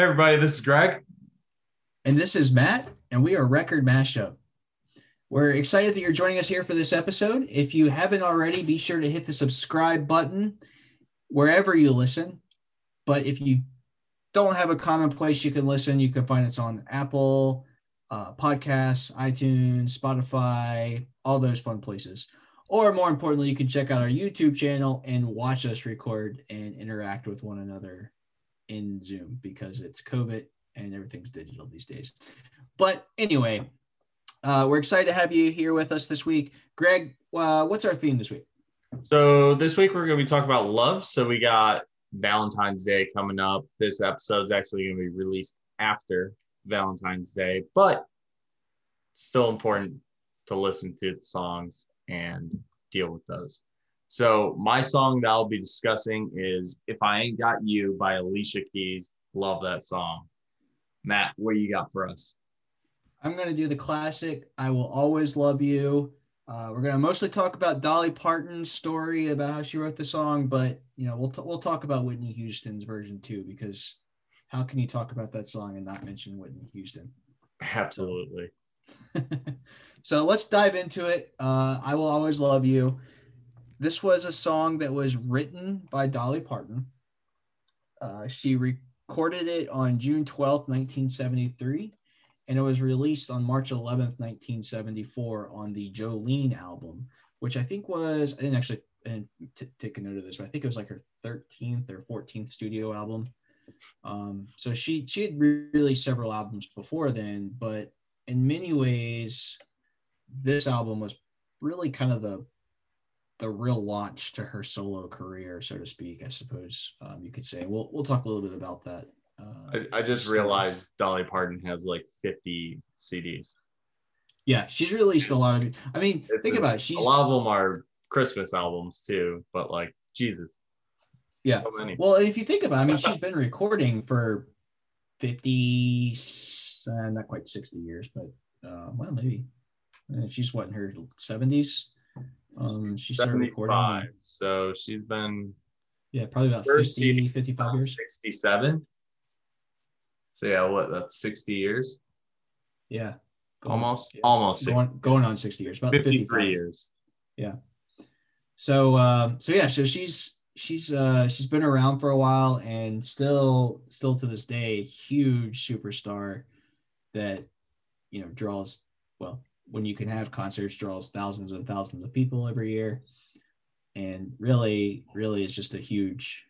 Hey, everybody, this is Greg. And this is Matt, and we are Record Mashup. We're excited that you're joining us here for this episode. If you haven't already, be sure to hit the subscribe button wherever you listen. But if you don't have a common place you can listen, you can find us on Apple uh, Podcasts, iTunes, Spotify, all those fun places. Or more importantly, you can check out our YouTube channel and watch us record and interact with one another in Zoom because it's COVID and everything's digital these days. But anyway, uh, we're excited to have you here with us this week. Greg, uh, what's our theme this week? So this week we're going to be talking about love. So we got Valentine's Day coming up. This episode is actually going to be released after Valentine's Day, but still important to listen to the songs and deal with those. So my song that I'll be discussing is "If I Ain't Got You" by Alicia Keys. Love that song. Matt, what you got for us? I'm going to do the classic "I Will Always Love You." Uh, we're going to mostly talk about Dolly Parton's story about how she wrote the song, but you know we'll t- we'll talk about Whitney Houston's version too because how can you talk about that song and not mention Whitney Houston? Absolutely. so let's dive into it. Uh, I will always love you. This was a song that was written by Dolly Parton. Uh, she recorded it on June 12th, 1973, and it was released on March 11th, 1974 on the Jolene album, which I think was, I didn't actually didn't t- take a note of this, but I think it was like her 13th or 14th studio album. Um, so she she had released several albums before then, but in many ways, this album was really kind of the the real launch to her solo career, so to speak. I suppose um, you could say. We'll we'll talk a little bit about that. Uh, I, I just realized Dolly Parton has like 50 CDs. Yeah, she's released a lot of. I mean, It's- think it's- about it. She's a lot of them are Christmas albums too, but like Jesus, yeah. so many. Well, if you think about, it, I mean, she's been recording for fifty, uh, not quite sixty years, but uh, well, maybe. Uh, she's what in her seventies. Um, she started recording. 75. So she's been Yeah, probably about First 50, 55 years. 67. So yeah, what? That's 60 years, Yeah. Going- almost, yeah. almost 60, Going, going on 60 years, about 53 55. years. Yeah. So um, so yeah, so she's she's uh she's been around for a while and still still to this day huge superstar that you know draws well when you can have concerts draws thousands and thousands of people every year and really really is just a huge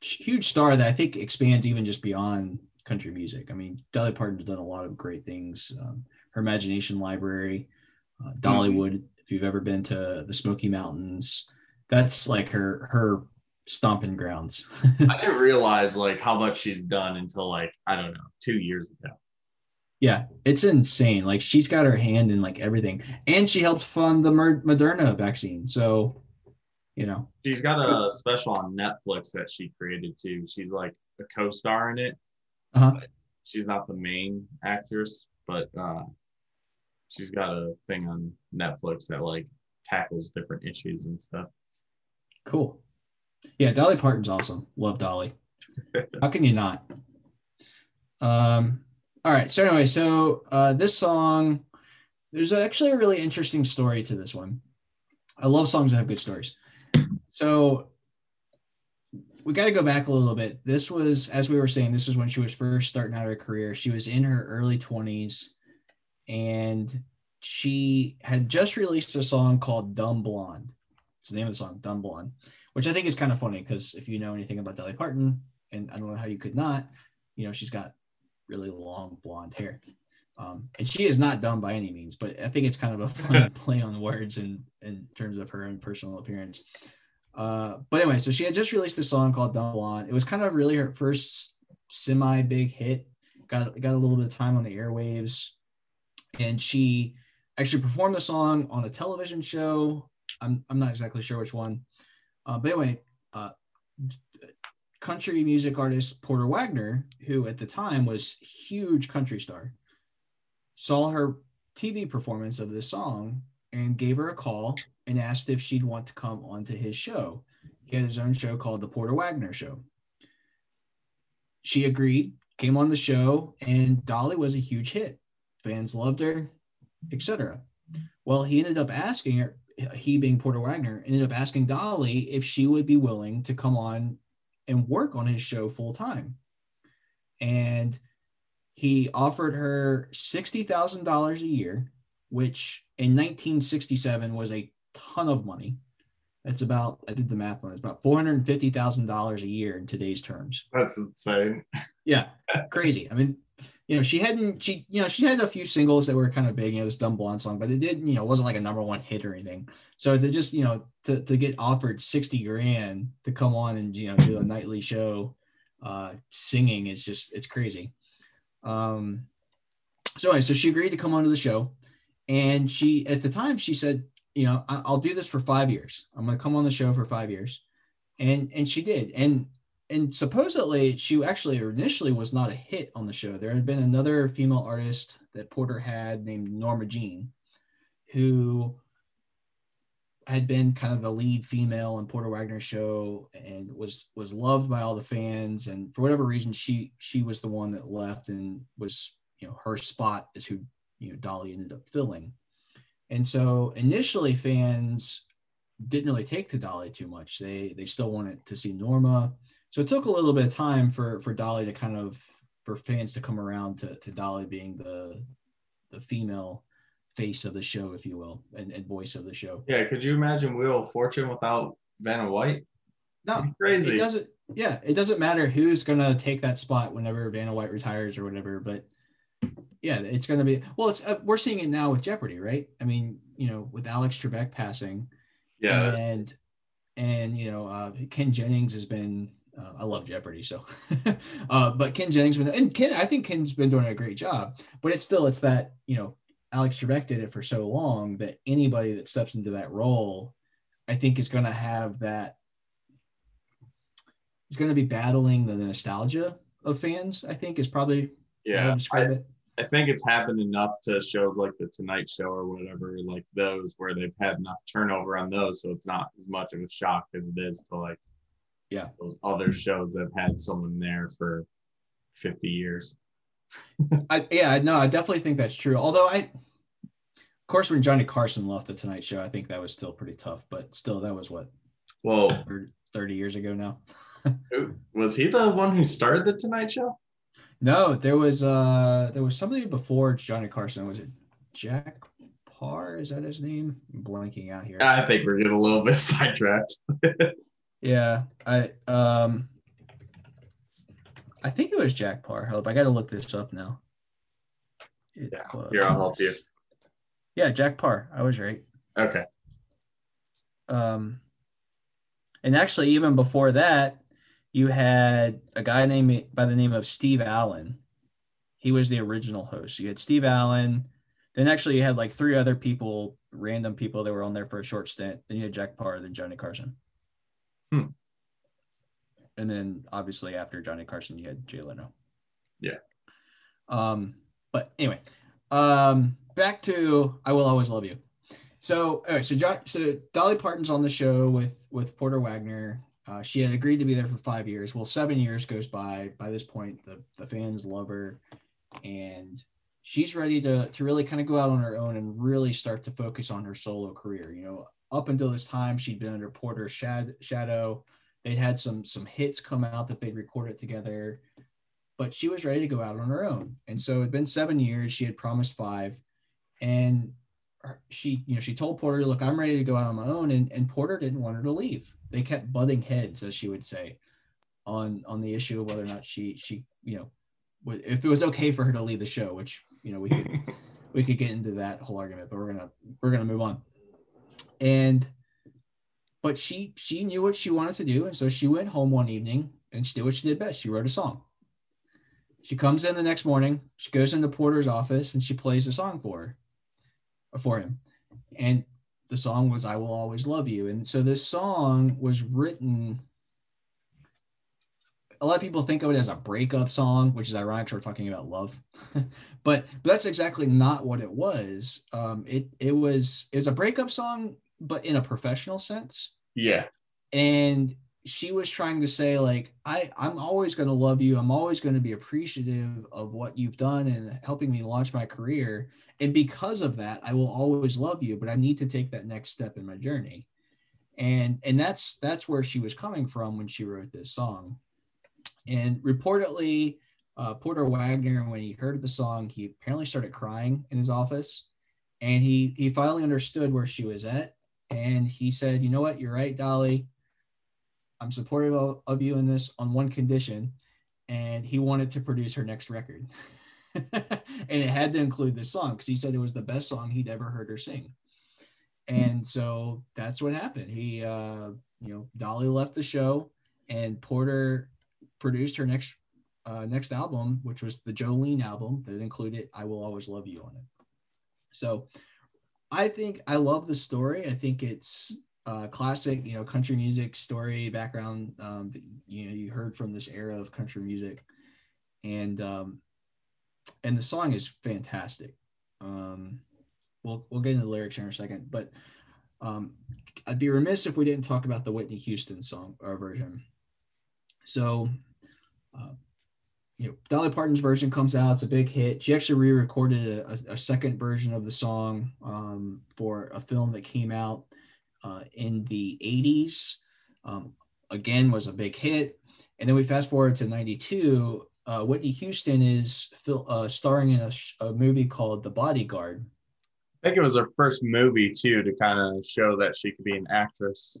huge star that I think expands even just beyond country music. I mean, Dolly Parton's done a lot of great things. Um, her Imagination Library, uh, Dollywood. If you've ever been to the Smoky Mountains, that's like her her stomping grounds. I didn't realize like how much she's done until like I don't know two years ago. Yeah, it's insane. Like she's got her hand in like everything, and she helped fund the Moderna vaccine. So, you know, She's got a special on Netflix that she created too. She's like a co-star in it. Uh-huh. She's not the main actress, but uh, she's got a thing on Netflix that like tackles different issues and stuff. cool. Yeah, Dolly Parton's awesome. Love Dolly. How can you not? Um, all right. So anyway, so uh, this song, there's actually a really interesting story to this one. I love songs that have good stories. So we got to go back a little bit. This was, as we were saying, this was when she was first starting out her career. She was in her early 20s, and she had just released a song called "Dumb Blonde." It's the name of the song, "Dumb Blonde," which I think is kind of funny because if you know anything about Dolly Parton, and I don't know how you could not, you know, she's got really long blonde hair. Um, and she is not dumb by any means, but I think it's kind of a fun play on words in, in terms of her own personal appearance. Uh, but anyway, so she had just released this song called Dumb Blonde. It was kind of really her first semi big hit. Got got a little bit of time on the airwaves, and she actually performed the song on a television show. I'm I'm not exactly sure which one, uh, but anyway, uh, country music artist Porter Wagoner, who at the time was huge country star, saw her TV performance of this song and gave her a call and asked if she'd want to come onto his show. He had his own show called The Porter Wagoner Show. she agreed, came on the show, and Dolly was a huge hit. Fans loved her, etc. Well, he ended up asking her, he being Porter Wagoner, ended up asking Dolly if she would be willing to come on and work on his show full time. And he offered her $60,000 a year, which in 1967 was a ton of money. That's about, I did the math on it, it's about $450,000 a year in today's terms. That's insane. Yeah, crazy. I mean, you know, she hadn't, she, you know, she had a few singles that were kind of big, you know, this Dumb Blonde song, but it didn't, you know, wasn't like a number one hit or anything. So to just, you know, to, to get offered 60 grand to come on and, you know, do a nightly show uh, singing is just, it's crazy. Um, so anyway, so she agreed to come onto the show. And she, at the time, she said, you know, I, will do this for five years. I'm going to come on the show for five years. And, and she did. And and supposedly she actually initially was not a hit on the show. There had been another female artist that Porter had named Norma Jean, who had been kind of the lead female in Porter Wagoner's show and was was loved by all the fans. And for whatever reason, she she was the one that left and was you know her spot is who you know Dolly ended up filling. And so initially, fans didn't really take to Dolly too much. They they still wanted to see Norma so it took a little bit of time for for Dolly to kind of for fans to come around to, to Dolly being the the female face of the show, if you will, and, and voice of the show. Yeah, could you imagine Wheel of Fortune without Vanna White? No, crazy. It doesn't. Yeah, it doesn't matter who's gonna take that spot whenever Vanna White retires or whatever. But yeah, it's gonna be. Well, it's uh, we're seeing it now with Jeopardy, right? I mean, you know, with Alex Trebek passing. Yeah. And and you know, uh, Ken Jennings has been uh, I love Jeopardy, so. uh, but Ken Jennings been and Ken, I think Ken's been doing a great job. But it's still it's that you know Alex Trebek did it for so long that anybody that steps into that role, I think is going to have that. Is going to be battling the nostalgia of fans. I think is probably yeah. I, I think it's happened enough to shows like the Tonight Show or whatever, like those where they've had enough turnover on those, so it's not as much of a shock as it is to like yeah. Those other shows that have had someone there for 50 years. I, yeah no i definitely think that's true. Although i of course when johnny carson left the tonight show i think that was still pretty tough but still that was what well 30 years ago now? was he the one who started the tonight show? No there was uh there was somebody before johnny carson. Was it jack paar? Is that his name? I'm blanking out here. I think we're getting a little bit sidetracked Yeah, I um, I think it was Jack Paar. Help, I got to look this up now. It yeah, was, here I'll help you. Yeah, Jack Paar. I was right. Okay. Um, and actually, even before that, you had a guy named by the name of Steve Allen. He was the original host. You had Steve Allen. Then actually, you had like three other people, random people that were on there for a short stint. Then you had Jack Paar, then Johnny Carson. Hmm. And then obviously after Johnny Carson, you had Jay Leno. Yeah. Um, but anyway, um, back to I Will Always Love You. So, all right, so John, so Dolly Parton's on the show with with Porter Wagoner. Uh, she had agreed to be there for five years. Well, seven years goes by. By this point, the, the fans love her, and she's ready to to really kind of go out on her own and really start to focus on her solo career. You know, up until this time, she'd been under Porter's shad- shadow. They'd had some some hits come out that they'd recorded together, but she was ready to go out on her own. And so it'd been seven years. She had promised five, and she you know she told Porter, "Look, I'm ready to go out on my own." And and Porter didn't want her to leave. They kept butting heads, as she would say, on on the issue of whether or not she she you know if it was okay for her to leave the show, which you know we could we could get into that whole argument, but we're gonna we're gonna move on and but she she knew what she wanted to do. And so she went home one evening and she did what she did best. She wrote a song. She comes in the next morning. She goes into porter's office and she plays the song for her for him. And the song was i will always love you. And so this song was written a lot of people think of it as a breakup song, which is ironic. We're talking about love, but but that's exactly not what it was. Um, it it was it was a breakup song but in a professional sense. Yeah. And she was trying to say like I I'm always going to love you. I'm always going to be appreciative of what you've done and helping me launch my career. And because of that, I will always love you, but I need to take that next step in my journey. And and that's that's where she was coming from when she wrote this song. And reportedly, uh, Porter Wagoner, when he heard the song, he apparently started crying in his office, and he he finally understood where she was at, and he said, "You know what? You're right, Dolly. I'm supportive of, you in this on one condition." And he wanted to produce her next record, and it had to include this song because he said it was the best song he'd ever heard her sing. And so that's what happened. He, uh, you know, Dolly left the show, and Porter produced her next uh, next album, which was the Jolene album that included "I Will Always Love You" on it. So, I think I love the story. I think it's a classic, you know, country music story background. Um, you know, you heard from this era of country music, and um, and the song is fantastic. Um, we'll we'll get into the lyrics in a second, but um, I'd be remiss if we didn't talk about the Whitney Houston song or version. So, uh, you know, Dolly Parton's version comes out. It's a big hit. She actually re-recorded a, a second version of the song um, for a film that came out uh, in the 80s. Um, again, was a big hit. And then we fast forward to 92. Uh, Whitney Houston is uh, starring in a, a movie called The Bodyguard. I think it was her first movie too to kind of show that she could be an actress.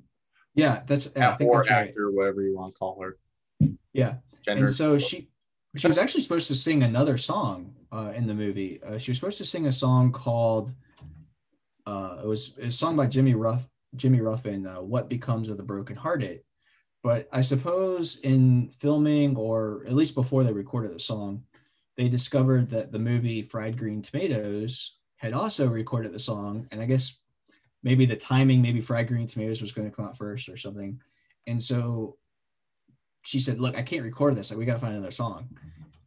Yeah, that's yeah, I think or that's right. actor, whatever you want to call her. Yeah, Gender. and so she she was actually supposed to sing another song uh, in the movie. Uh, she was supposed to sing a song called uh, it was a song by Jimmy Ruff Jimmy Ruffin, uh, "What Becomes of the Broken Hearted." But I suppose in filming, or at least before they recorded the song, they discovered that the movie Fried Green Tomatoes had also recorded the song, and I guess maybe the timing, maybe Fried Green Tomatoes was going to come out first or something, and so she said, "Look, I can't record this. Like, we got to find another song."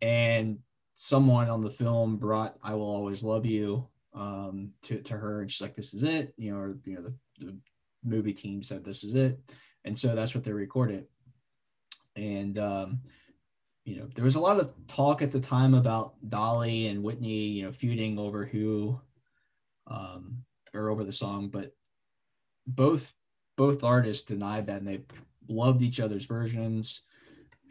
And someone on the film brought "I Will Always Love You" um, to to her, and she's like, "This is it," you know, or you know, the, the movie team said, "This is it," and so that's what they recorded. And um, you know, there was a lot of talk at the time about Dolly and Whitney, you know, feuding over who, um, or over the song, but both both artists denied that, and they loved each other's versions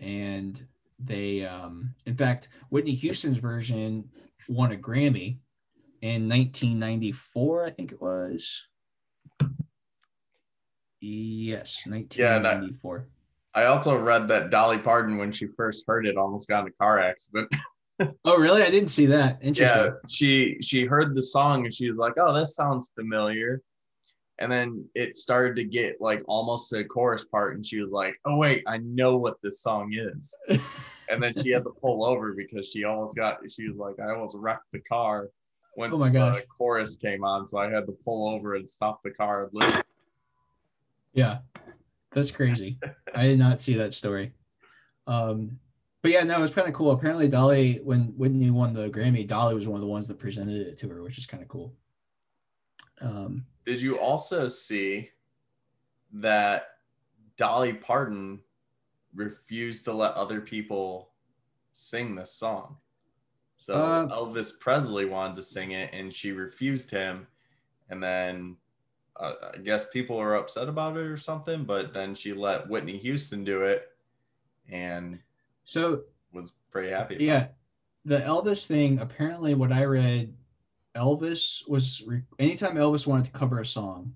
and they um in fact whitney houston's version won a grammy in 1994 i think it was. Yes 1994 Yeah, I also read that Dolly Parton, when she first heard it, almost got in a car accident. oh really? I didn't see that. Interesting. yeah, she she heard the song and she was like, "Oh, this sounds familiar," and then it started to get like almost to the chorus part, and she was like, "Oh wait, I know what this song is," and then she had to pull over because she almost got. She was like, "I almost wrecked the car." Once Oh my gosh. the chorus came on, so I had to pull over and stop the car. Literally, Yeah, that's crazy. I did not see that story. Um, but yeah, no, it's kind of cool. Apparently, Dolly, when Whitney won the Grammy, Dolly was one of the ones that presented it to her, which is kind of cool. Um, Did you also see that Dolly Parton refused to let other people sing this song? So Uh, Elvis Presley wanted to sing it and she refused him. And then uh, I guess people are upset about it or something, but then she let Whitney Houston do it and so was pretty happy. yeah, it. the Elvis thing. Apparently, what I read, Elvis was re- anytime Elvis wanted to cover a song.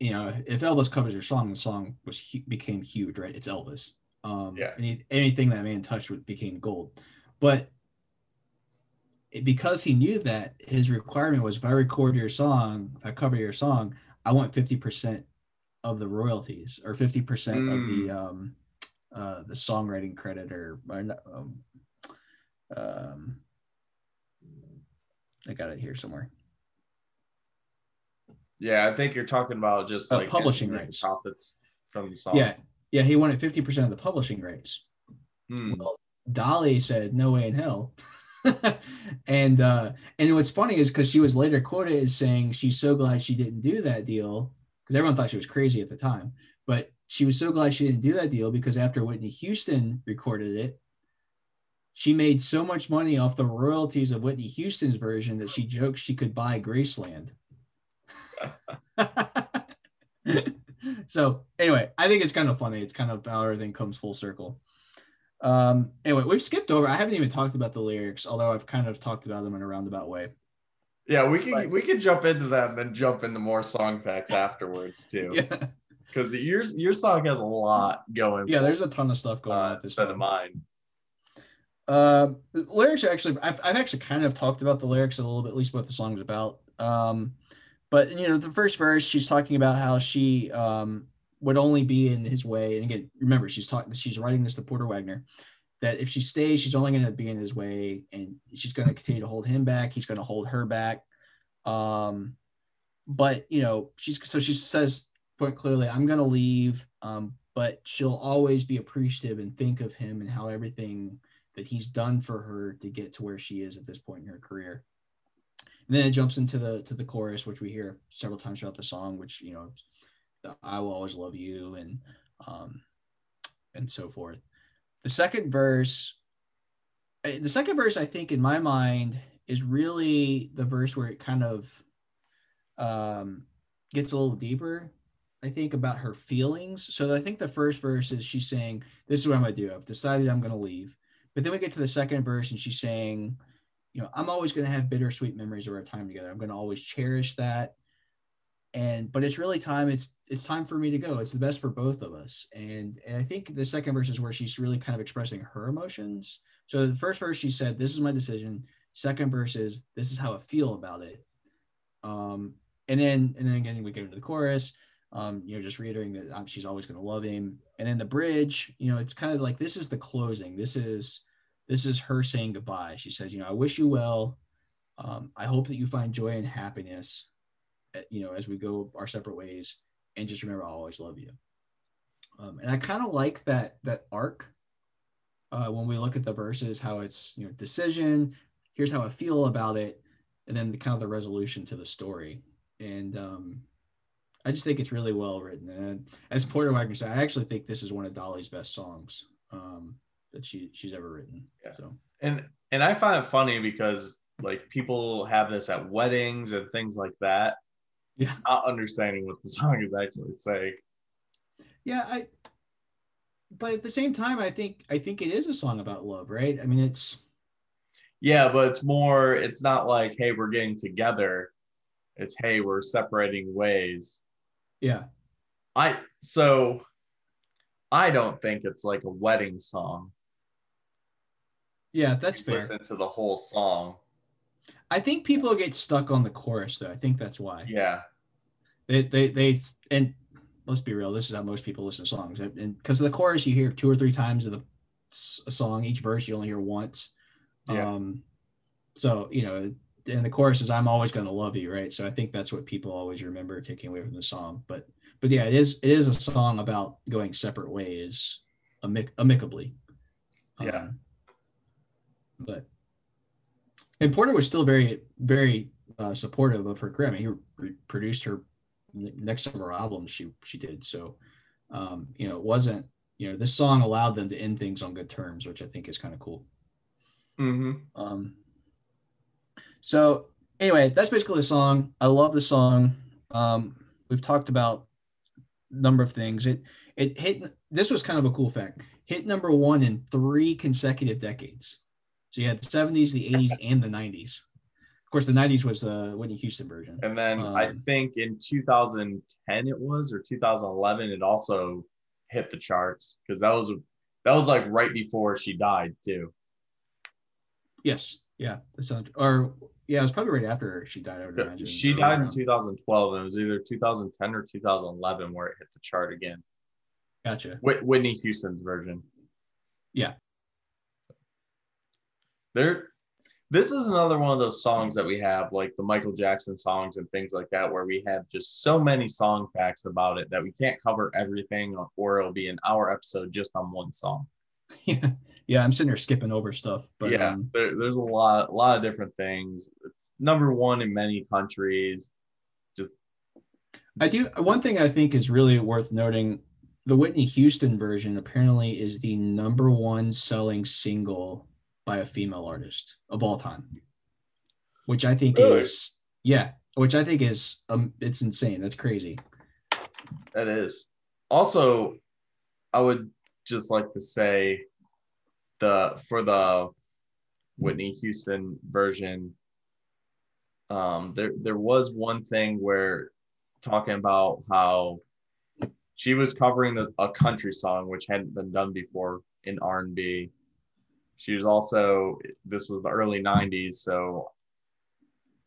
You know, if Elvis covers your song, the song was hu- became huge, right? It's Elvis. Um, Yeah. Any, anything that man touched would became gold, but it- because he knew that his requirement was if I record your song, if I cover your song, I want fifty percent of the royalties or fifty percent of the um, uh, the songwriting credit or, or um, um, I got it here somewhere. Yeah, I think you're talking about just Uh, like publishing rights. profits from the song. Yeah, yeah, he wanted fifty percent of the publishing rights. Hmm. Well, Dolly said, "No way in hell." and uh, and what's funny is because she was later quoted as saying she's so glad she didn't do that deal because everyone thought she was crazy at the time. But she was so glad she didn't do that deal because after Whitney Houston recorded it, she made so much money off the royalties of Whitney Houston's version that she joked she could buy Graceland. so anyway, I think it's kind of funny. It's kind of how everything comes full circle. Um, anyway, we've skipped over. I haven't even talked about the lyrics, although I've kind of talked about them in a roundabout way. Yeah, we can but, we can jump into that and then jump into more song facts afterwards too. yeah. Because your your song has a lot going. Yeah, there's a ton of stuff going uh, on instead of mine. Uh, lyrics are actually I've, I've actually kind of talked about the lyrics a little bit, at least what the song's about. Um, but you know, the first verse, she's talking about how she um, would only be in his way. And again, remember, she's talking, she's writing this to Porter Wagoner. That if she stays, she's only going to be in his way, and she's going to continue to hold him back. He's going to hold her back. Um, but you know, she's so she says point clearly, "I'm going to leave," um, but she'll always be appreciative and think of him and how everything that he's done for her to get to where she is at this point in her career. And then it jumps into the to the chorus, which we hear several times throughout the song, which you know, the, I will always love you and um, and so forth. The second verse, eh, the second verse, I think in my mind is really the verse where it kind of um, gets a little deeper. I think about her feelings. So I think the first verse is she's saying, "This is what I'm gonna do. I've decided I'm gonna leave." But then we get to the second verse and she's saying, you know, I'm always going to have bittersweet memories of our time together. I'm going to always cherish that. And but it's really time. It's it's time for me to go. It's the best for both of us. And and I think the second verse is where she's really kind of expressing her emotions. So the first verse she said, "This is my decision." Second verse is, "This is how I feel about it." Um, and then and then again we get into the chorus. Um, you know, just reiterating that um, she's always going to love him. And then the bridge, you know, it's kind of like this is the closing. This is this is her saying goodbye. She says, you know, I wish you well. Um, I hope that you find joy and happiness, you know, as we go our separate ways. And just remember, I'll always love you. Um, and I kind of like that that arc uh, when we look at the verses, how it's you know decision. Here's how I feel about it, and then the kind of the resolution to the story. And um, I just think it's really well written. And as Porter Wagoner said, I actually think this is one of Dolly's best songs. Um, that she she's ever written. Yeah. So and and I find it funny because like people have this at weddings and things like that. Yeah. Not understanding what the song is actually saying. Yeah, I but at the same time I think I think it is a song about love, right? I mean it's yeah, but it's more it's not like, hey, we're getting together. It's hey, we're separating ways. Yeah. I so I don't think it's like a wedding song. Yeah, that's fair. Listen to the whole song. I think people get stuck on the chorus though. I think that's why. Yeah. They they they and let's be real. This is how most people listen to songs. And because of the chorus, you hear two or three times of the a song. Each verse you only hear once. Yeah. Um. So you know, and the chorus is "I'm always gonna love you," right? So I think that's what people always remember taking away from the song. But but yeah, it is it is a song about going separate ways, amic- amicably. Yeah. Um, but and Porter was still very very uh, supportive of her career. I mean, he re- produced her next several albums she she did. So um, you know, it wasn't you know this song allowed them to end things on good terms, which I think is kind of cool. Mm-hmm. Um, so anyway, that's basically the song. I love the song. Um, we've talked about number of things. It it hit. This was kind of a cool fact. Hit number one in three consecutive decades. So you had the 70s, the 80s, and the 90s. Of course, the 90s was the Whitney Houston version. And then um, I think in 2010 it was or 2011 it also hit the charts because that was that was like right before she died too. Yes. Yeah. That sounds or yeah, it was probably right after she died. I would imagine. She died in 2012, and it was either 2010 or 2011 where it hit the chart again. Gotcha. Whitney Houston's version. Yeah, there this is another one of those songs that we have like the michael jackson songs and things like that where we have just so many song facts about it that we can't cover everything or it'll be an hour episode just on one song yeah yeah i'm sitting here skipping over stuff but yeah um, there, there's a lot a lot of different things it's number one in many countries just i do one thing i think is really worth noting the Whitney Houston version apparently is the number one selling single by a female artist of all time, which I think Really? is yeah, which I think is um, it's insane. That's crazy. That is. Also, I would just like to say the for the Whitney Houston version, um, there there was one thing where talking about how she was covering the, a country song which hadn't been done before in R and B. She was also this was the early '90s, so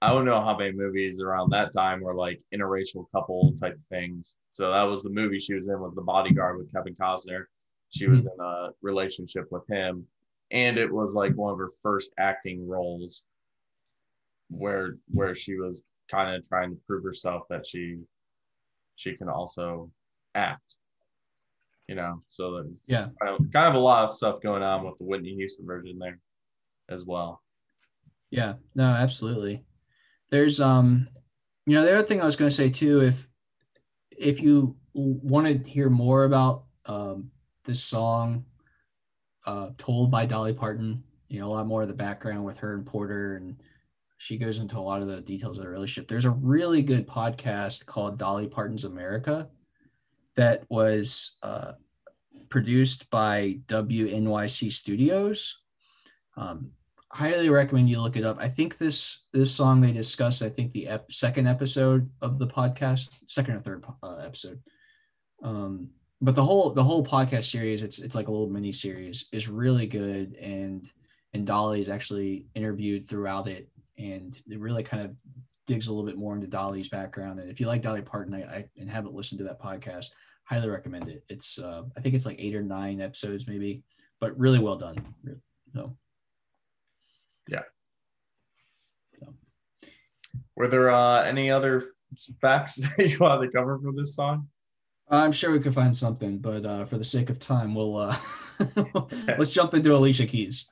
I don't know how many movies around that time were like interracial couple type things. So that was the movie she was in with The Bodyguard with Kevin Costner. She was in a relationship with him, and it was like one of her first acting roles, where where she was kind of trying to prove herself that she she can also act. You know, so there's Yeah. kind of, kind of a lot of stuff going on with the Whitney Houston version there as well. Yeah, no, absolutely. There's um, you know, the other thing I was going to say too, if if you want to hear more about um, this song uh, told by Dolly Parton, you know, a lot more of the background with her and Porter, and she goes into a lot of the details of the relationship. There's a really good podcast called Dolly Parton's America that was uh, produced by WNYC Studios. Um, highly recommend you look it up. I think this this song they discuss. I think the ep- second episode of the podcast, second or third uh, episode. Um, but the whole the whole podcast series, it's it's like a little mini series, is really good, and and Dolly is actually interviewed throughout it, and it really kind of digs a little bit more into Dolly's background. And if you like Dolly Parton, I, I and haven't listened to that podcast, highly recommend it. It's uh, I think it's like eight or nine episodes maybe, but really well done. No yeah so. Were there uh, any other facts that you wanted to cover for this song? I'm sure we could find something, but uh, for the sake of time, we'll uh, let's jump into Alicia Keys.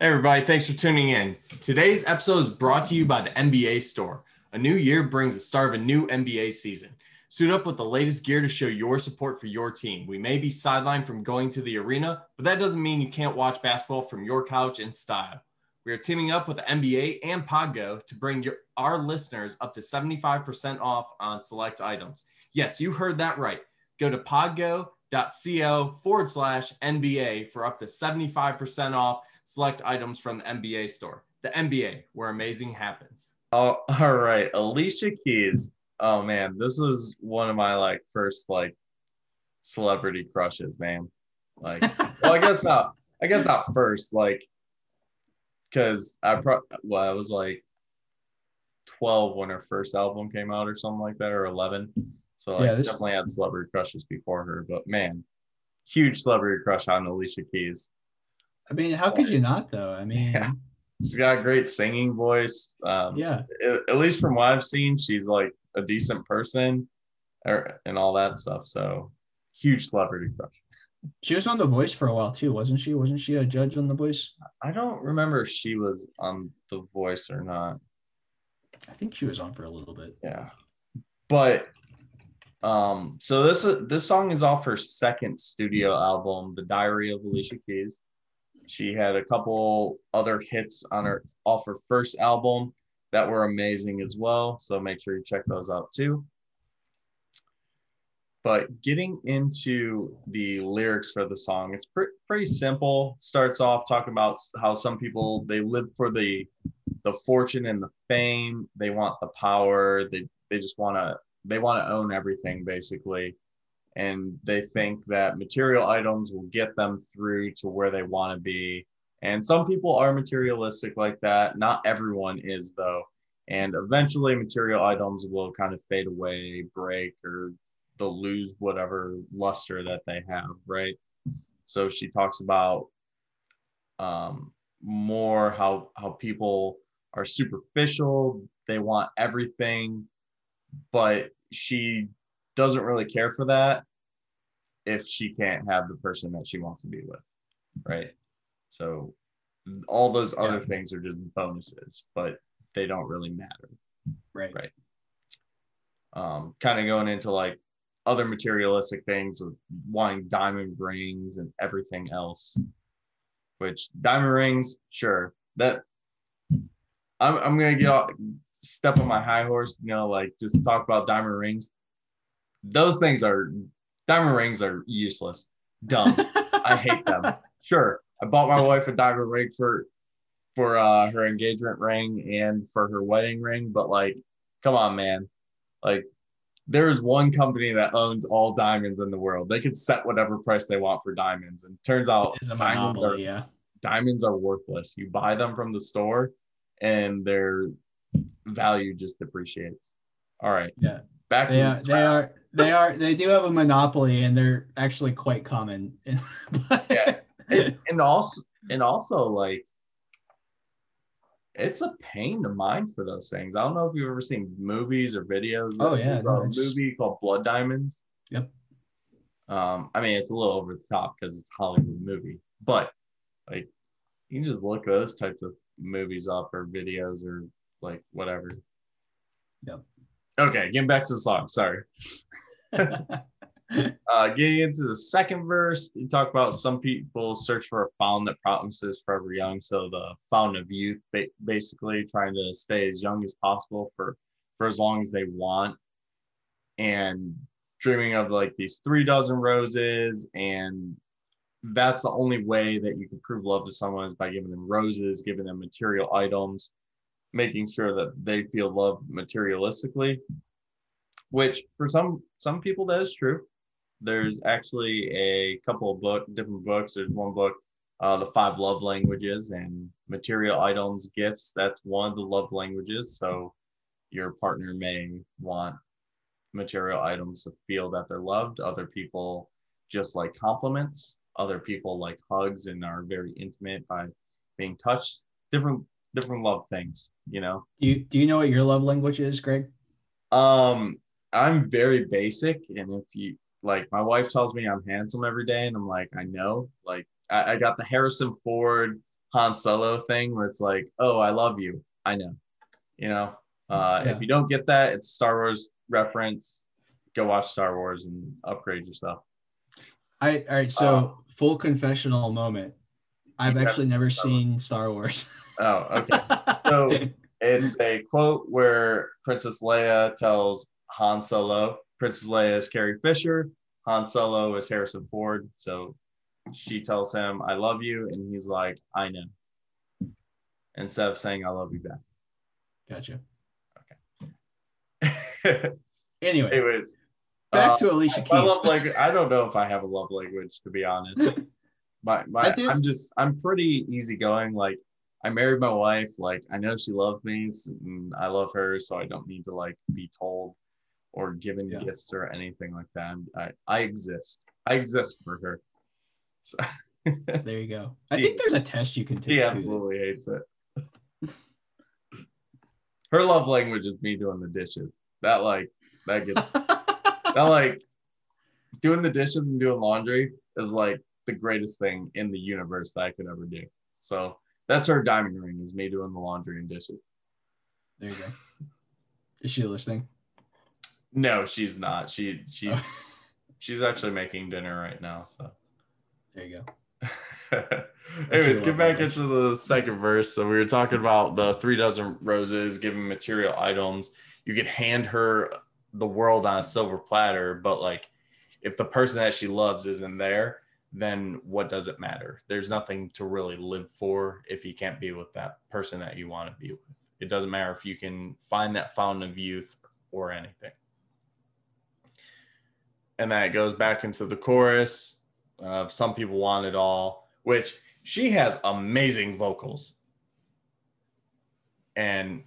Hey, everybody, thanks for tuning in. Today's episode is brought to you by the NBA Store. A new year brings the start of a new NBA season. Suit up with the latest gear to show your support for your team. We may be sidelined from going to the arena, but that doesn't mean you can't watch basketball from your couch in style. We are teaming up with the NBA and Podgo to bring your, our listeners up to 75% off on select items. Yes, you heard that right. Go to podgo.co forward slash NBA for up to 75% off select items from the NBA store. The NBA, where amazing happens. Oh, all right, Alicia Keys. Oh man, this is one of my like first like celebrity crushes, man. Like, well, I guess not. I guess not first, like, because I pro- well, I was like twelve when her first album came out, or something like that, or eleven. So like, Yeah, this- definitely had celebrity crushes before her. But man, huge celebrity crush on Alicia Keys. I mean, how could you not though? I mean, Yeah. She's got a great singing voice. Um, yeah. at, at least from what I've seen, she's like a decent person, or, and all that stuff. So huge celebrity crush. She was on The Voice for a while too, wasn't she? Wasn't she a judge on The Voice? I don't remember if she was on The Voice or not. I think she was on for a little bit. Yeah, but um, so this this song is off her second studio album, The Diary of Alicia Keys. She had a couple other hits on her off her first album that were amazing as well. So make sure you check those out too. But getting into the lyrics for the song, it's pre- pretty simple. Starts off talking about how some people they live for the the fortune and the fame. They want the power. They they just want to they want to own everything basically, and they think that material items will get them through to where they want to be. And some people are materialistic like that. Not everyone is though. And eventually, material items will kind of fade away, break, or they'll lose whatever luster that they have, right? So she talks about um, more how how people are superficial, they want everything, but she doesn't really care for that if she can't have the person that she wants to be with, right? So all those other Yeah. things are just bonuses, but they don't really matter Right. Right. um, kind of going into like other materialistic things of wanting diamond rings and everything else. Which diamond rings, sure. That I'm I'm gonna get off, step on my high horse, you know, like just talk about diamond rings. Those things are diamond rings are useless. Dumb. I hate them. Sure. I bought my wife a diamond ring for for uh her engagement ring and for her wedding ring, but like, come on, man. Like there's one company that owns all diamonds in the world. They could set whatever price they want for diamonds. And turns out diamonds are yeah. diamonds are worthless. You buy them from the store and their value just depreciates. All right. Yeah. Back to They the are, they are they are they do have a monopoly and they're actually quite common. Yeah. and, and also and also like it's a pain to mine for those things. I don't know if you've ever seen movies or videos. Oh, yeah, no, a movie called Blood Diamonds. Yep. Um, I mean, it's a little over the top because it's a Hollywood movie, but like you can just look those types of movies up or videos or like whatever. Yep. Okay, getting back to the song. Sorry. Uh, getting into the second verse, you talk about some people search for a fountain that promises forever young. So the fountain of youth, ba- basically trying to stay as young as possible for for as long as they want, and dreaming of like these three dozen roses, and that's the only way that you can prove love to someone is by giving them roses, giving them material items, making sure that they feel loved materialistically. Which for some some people that is true. There's actually a couple of book different books. There's one book uh, the five love languages and material items gifts. That's one of the love languages. So your partner may want material items to feel that they're loved. Other people just like compliments. Other people like hugs and are very intimate by being touched. Different different love things you know do you do you know what your love language is, Greg? um, I'm very basic, and if you like, my wife tells me I'm handsome every day, and I'm like, I know. Like, I, I got the Harrison Ford Han Solo thing where it's like, oh, I love you. I know. You know, uh, Yeah. if you don't get that, it's Star Wars reference. Go watch Star Wars and upgrade yourself. I all right, so Uh, full confessional moment. I've actually never seen Star Wars. seen Star Wars. Oh, okay. So it's a quote where Princess Leia tells Han Solo. Princess Leia is Carrie Fisher. Han Solo is Harrison Ford. So she tells him, I love you. And he's like, I know. Instead of saying, I love you back. gotcha. back. Anyway, Anyways, back uh, to Alicia Keys. love language, I don't know if I have a love language, to be honest. My, my, do. I'm just, I'm pretty easygoing. Like, I married my wife. Like, I know she loves me and I love her. So I don't need to, like, be told or given Yeah. gifts or anything like that. I, I exist. I exist for her. So there you go. I She- think there's a test you can take. she too. absolutely hates it. Her love language is me doing the dishes. That, like, that gets, that, like, doing the dishes and doing laundry is like the greatest thing in the universe that I could ever do. So that's her diamond ring is me doing the laundry and dishes. there you go. Is she listening? No, she's not. She she's Oh. she's actually making dinner right now. So There you go. anyways, get back into the second verse. So we were talking about the three dozen roses, giving material items. You could hand her the world on a silver platter, but like if the person that she loves isn't there, then what does it matter? There's nothing to really live for if you can't be with that person that you want to be with. It doesn't matter if you can find that fountain of youth or anything. And that goes back into the chorus of Some People Want It All, which she has amazing vocals. And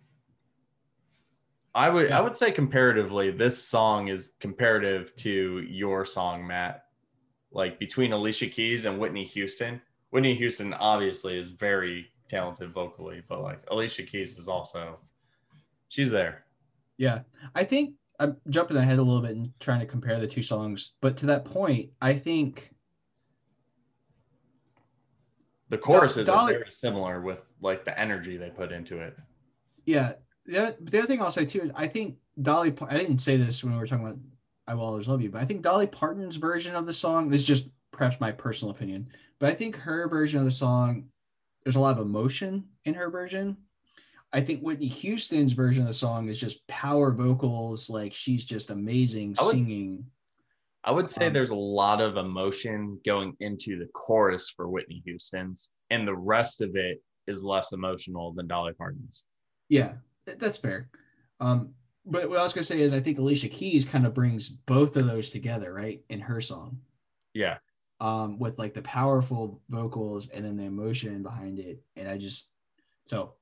I would I would say comparatively, this song is comparative to your song, Matt. Like between Alicia Keys and Whitney Houston. Whitney Houston obviously is very talented vocally, but like Alicia Keys is also she's there. Yeah, I think I'm jumping ahead a little bit and trying to compare the two songs, but to that point, I think The choruses Dolly- are very similar with like the energy they put into it. yeah. The other, the other thing I'll say too is I think Dolly. I didn't say this when we were talking about I Will Always Love You. But I think Dolly Parton's version of the song, this is just perhaps my personal opinion, but I think her version of the song, there's a lot of emotion in her version. I think Whitney Houston's version of the song is just power vocals, like she's just amazing I would- singing. I would say Um, there's a lot of emotion going into the chorus for Whitney Houston's, and the rest of it is less emotional than Dolly Parton's. Yeah, that's fair. Um, but what I was gonna say is I think Alicia Keys kind of brings both of those together, right, in her song. Yeah. um, with like the powerful vocals and then the emotion behind it. And I just, so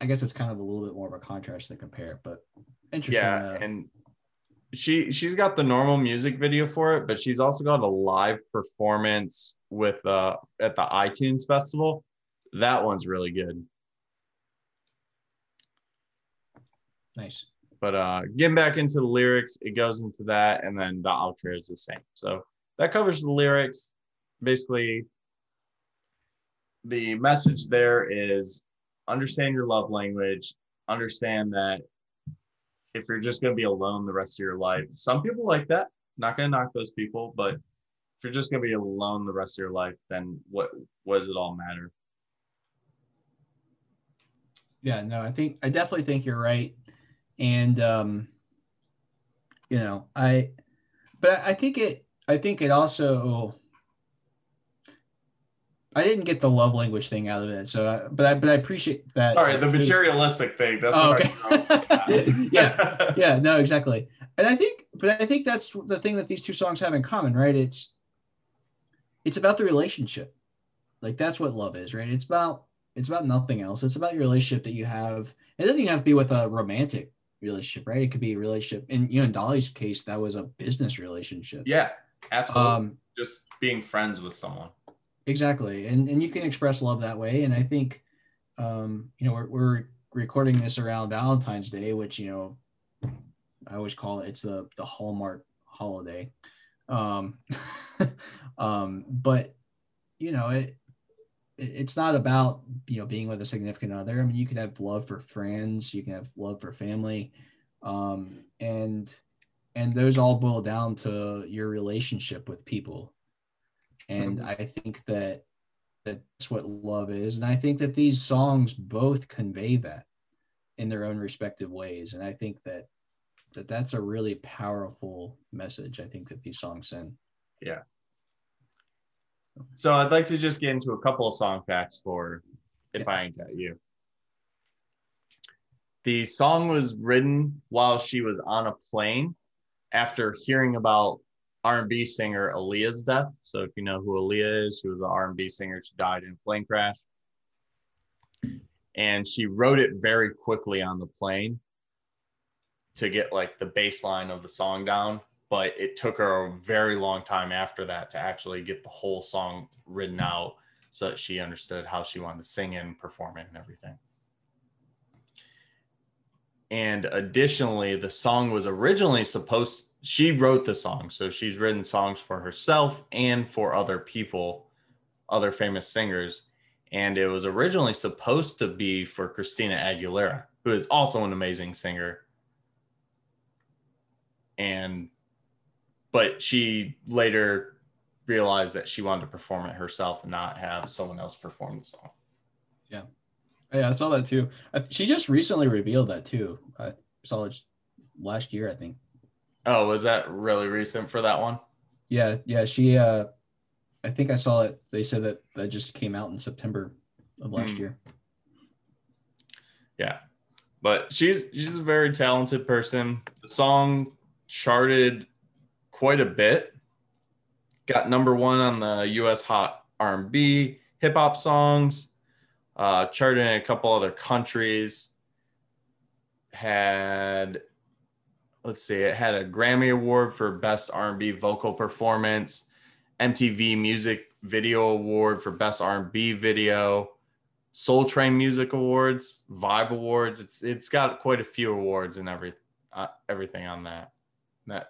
I guess it's kind of a little bit more of a contrast to compare, but interesting. Yeah, and she she's got the normal music video for it, but she's also got a live performance with uh at the iTunes festival. That one's really good. nice. But uh getting back into the lyrics, it goes into that, and then the outro is the same. So that covers the lyrics. Basically, the message there is understand your love language, understand that if you're just gonna be alone the rest of your life, some people like that. Not gonna knock those people, but if you're just gonna be alone the rest of your life, then what what does it all matter? Yeah, no, I think, I definitely think you're right. And, um, you know, I, but I think it, I think it also, I didn't get the love language thing out of it. So, I, but I, but I appreciate that. Sorry, the materialistic thing. That's Oh, okay. yeah, yeah, no, exactly. And I think, but I think that's the thing that these two songs have in common, right? It's it's about the relationship. Like that's what love is, right? It's about it's about nothing else. It's about your relationship that you have. It doesn't even have to be with a romantic relationship, right? It could be a relationship. And you know, in Dolly's case, that was a business relationship. Yeah, absolutely. Um, Just being friends with someone. exactly and and you can express love that way and i think um you know we're, we're recording this around valentine's day which you know i always call it it's the the hallmark holiday um um but you know it it- it's not about you know being with a significant other. I mean you can have love for friends you can have love for family um and and those all boil down to your relationship with people. And Mhm. i think that that's what love is and i think that these songs both convey that in their own respective ways and i think that that that's a really powerful message i think that these songs send So I'd like to just get into a couple of song facts for if I ain't got you. The song was written while she was on a plane after hearing about R&B singer Aaliyah's death. So if you know who Aaliyah is, she was an R&B singer. She died in a plane crash. And she wrote it very quickly on the plane to get like the baseline of the song down, but it took her a very long time after that to actually get the whole song written out so that she understood how she wanted to sing and perform it and everything. And additionally, the song was originally supposed she wrote the song, so she's written songs for herself and for other people, other famous singers, and it was originally supposed to be for Christina Aguilera, who is also an amazing singer and but she later realized that she wanted to perform it herself and not have someone else perform the song. yeah Yeah, i saw that too she just recently revealed that too i saw it last year i think Oh, was that really recent for that one? yeah yeah she uh i think i saw it they said that that just came out in september of last Hmm. year Yeah. But she's she's a very talented person. The song charted quite a bit. Got number 1 on the US Hot R&B hip hop songs. Uh charted in a couple other countries. Had let's see, it had a Grammy award for best R&B vocal performance, MTV Music Video Award for best R&B video. Soul Train Music Awards, Vibe Awards. It's it's got quite a few awards and every uh, everything on that. That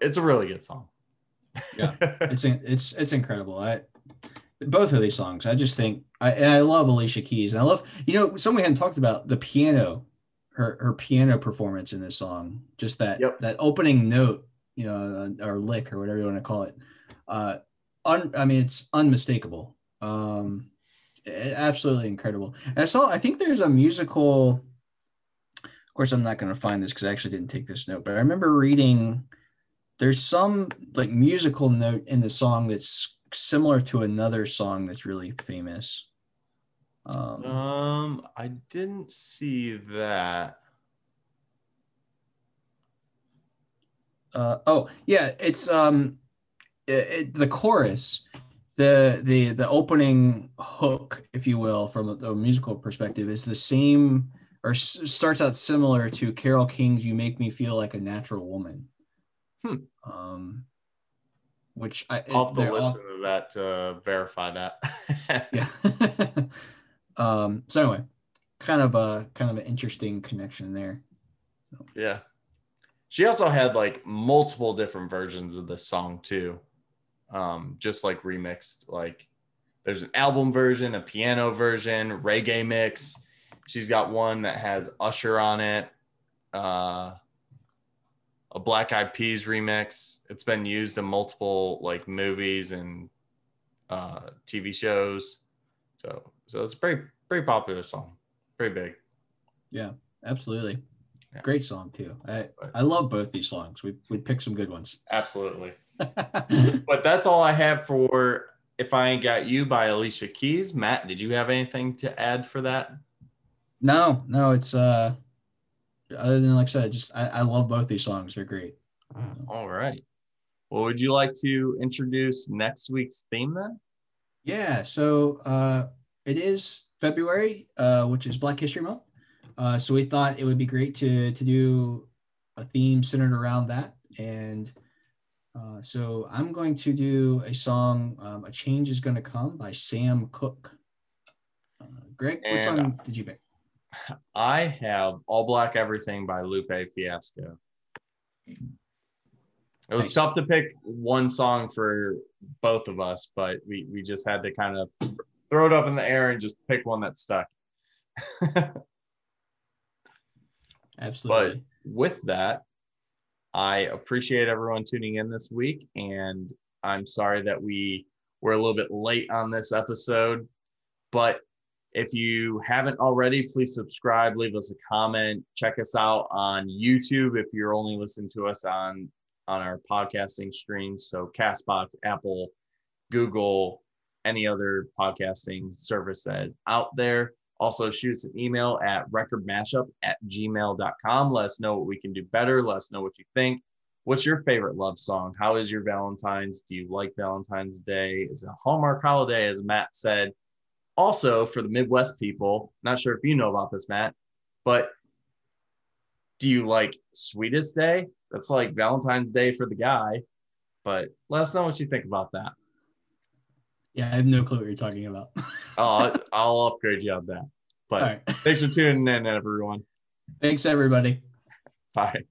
it's a really good song. Yeah. it's it's it's incredible. I both of these songs. I just think I and I love Alicia Keys and I love you know something we hadn't talked about the piano her her piano performance in this song. Just that Yep. that opening note, you know, or lick or whatever you want to call it. Uh, un, I mean, it's unmistakable. Um, absolutely incredible. And I saw. I think there's a musical. Of course, I'm not going to find this because I actually didn't take this note, but I remember reading. There's some like musical note in the song that's similar to another song that's really famous. Um, Um, I didn't see that. uh, oh yeah it's um it, it- the chorus the the the opening hook if you will from a, a musical perspective is the same or s- starts out similar to Carole King's you make me feel like a natural woman Hmm. Um which i I'll have to they're all- to that to verify that. yeah um so anyway kind of a kind of an interesting connection there Yeah. She also had like multiple different versions of this song too. Um, just like remixed. Like there's an album version, a piano version, reggae mix. She's got one that has Usher on it. Uh a Black Eyed Peas remix. It's been used in multiple like movies and uh TV shows. So so it's a pretty pretty popular song. Pretty big. Yeah, absolutely Yeah. great song too i i love both these songs we we picked some good ones Absolutely. But that's all I have for If I Ain't Got You by Alicia Keys. Matt, did you have anything to add for that? no no it's uh other than like i said I just i, I love both these songs they're great All right. Well, would you like to introduce next week's theme then? yeah so uh it is february uh which is black history month uh so we thought it would be great to to do a theme centered around that and uh, so I'm going to do a song, um, "A Change Is Going to Come" by Sam Cooke. Uh, Greg, what And- song did you pick? I have All Black Everything by Lupe Fiasco. It was Nice. tough to pick one song for both of us, but we, we just had to kind of throw it up in the air and just pick one that stuck. Absolutely. But with that, I appreciate everyone tuning in this week. And I'm sorry that we were a little bit late on this episode. But if you haven't already, please subscribe, leave us a comment, check us out on YouTube if you're only listening to us on on our podcasting streams. So Castbox, Apple, Google, any other podcasting service that is out there. Also, shoot us an email at recordmashup at gmail.com. Let us know what we can do better. Let us know what you think. What's your favorite love song? How is your Valentine's? Do you like Valentine's Day? Is it a Hallmark holiday, as Matt said? Also, for the Midwest people, not sure if you know about this, Matt, but do you like Sweetest Day? That's like Valentine's Day for the guy. But let us know what you think about that. yeah, I have no clue what you're talking about. Oh, I'll, I'll upgrade you on that. But right. thanks for tuning in, everyone. Thanks, everybody. Bye.